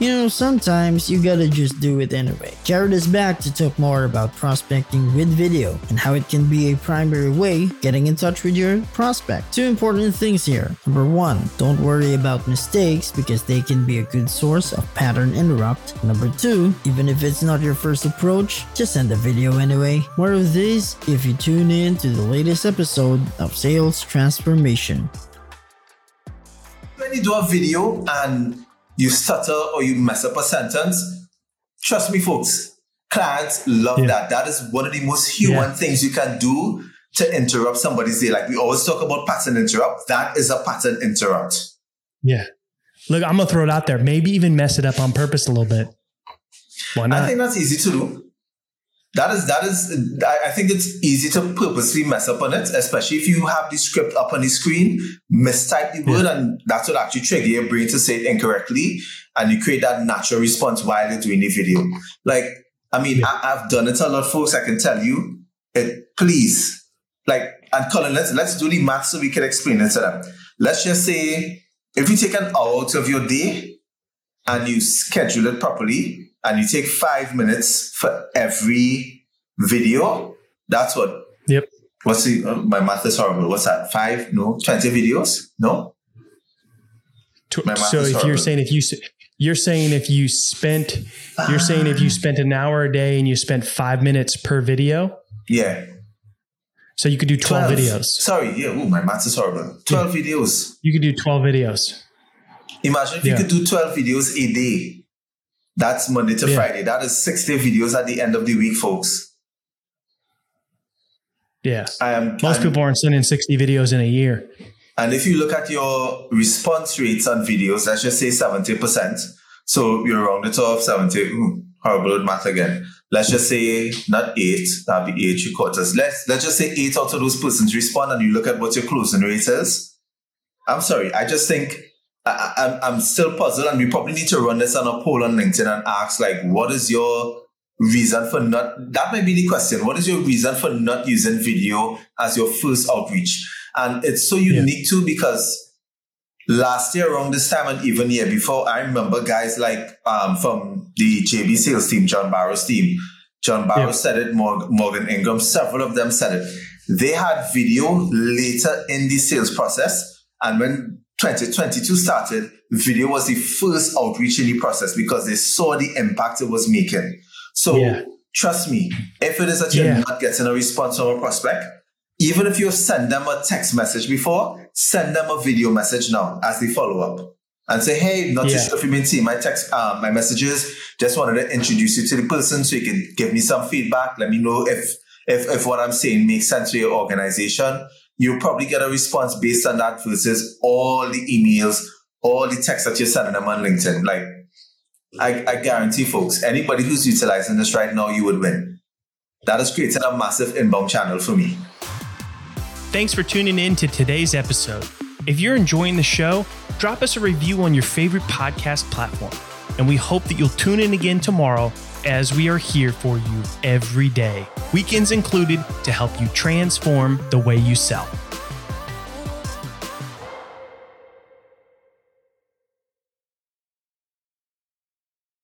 You know, sometimes you gotta just do it anyway. Jared is back to talk more about prospecting with video and how it can be a primary way getting in touch with your prospect. Two important things here. Number one, don't worry about mistakes because they can be a good source of pattern interrupt. Number two, even if it's not your first approach, just send a video anyway. More of this if you tune in to the latest episode of Sales Transformation. When you do a video and you stutter or you mess up a sentence, trust me, folks, clients love yeah. that. That is one of the most human yeah. things you can do to interrupt somebody's day. Like we always talk about pattern interrupt. That is a pattern interrupt. Yeah. Look, I'm gonna throw it out there. Maybe even mess it up on purpose a little bit. Why not? I think that's easy to do. That is that is I think it's easy to purposely mess up on it, especially if you have the script up on the screen, mistype the word, yeah. and that's what actually trigger your brain to say it incorrectly, and you create that natural response while you're doing the video. Like, I mean, yeah. I, have done it a lot, folks. I can tell you, it please, like, and Colin, let's let's do the math so we can explain it to them. Let's just say if you take an hour out of your day and you schedule it properly, and you take five minutes for every video, that's what. Yep. What's the, uh, my math is horrible. What's that? Five? No, 20 videos? No? so if horrible. you're saying if you, you're saying if you spent, you're saying if you spent an hour a day and you spent five minutes per video. Yeah. So you could do 12, 12. videos. Sorry. Yeah. Oh, my math is horrible. 12 yeah. videos. You could do 12 videos. Imagine if yeah. you could do 12 videos a day. That's Monday to yeah. Friday. That is 60 videos at the end of the week, folks. Yeah. Um, Most people aren't sending 60 videos in a year. And if you look at your response rates on videos, let's just say 70%. So you're around the top 70. Ooh, horrible math again. Let's just say not eight, that'd be eight three quarters. Let's let's just say eight out of those persons respond and you look at what your closing rate is. I'm sorry, I just think I, am still puzzled, and we probably need to run this on a poll on LinkedIn and ask, like, what is your reason for not? That might be the question. What is your reason for not using video as your first outreach? And it's so unique yeah. too because last year around this time and even year before, I remember guys like um, from the JB sales team, John Barrows' team. John Barrow yeah. said it, Morgan Ingram, several of them said it. They had video later in the sales process. And when 2022 started, video was the first outreach in the process because they saw the impact it was making. So yeah. trust me, if it is that you're yeah. not getting a response from a prospect, even if you send them a text message before, send them a video message now as the follow up and say, "Hey, not yeah. too sure if you've been seeing my text, uh, my messages. Just wanted to introduce you to the person so you can give me some feedback. Let me know if if if what I'm saying makes sense to your organization." You probably get a response based on that versus all the emails, all the texts that you're sending them on LinkedIn. Like, I, I guarantee folks, anybody who's utilizing this right now, you would win. That has created a massive inbound channel for me. Thanks for tuning in to today's episode. If you're enjoying the show, drop us a review on your favorite podcast platform. And we hope that you'll tune in again tomorrow as we are here for you every day, weekends included, to help you transform the way you sell.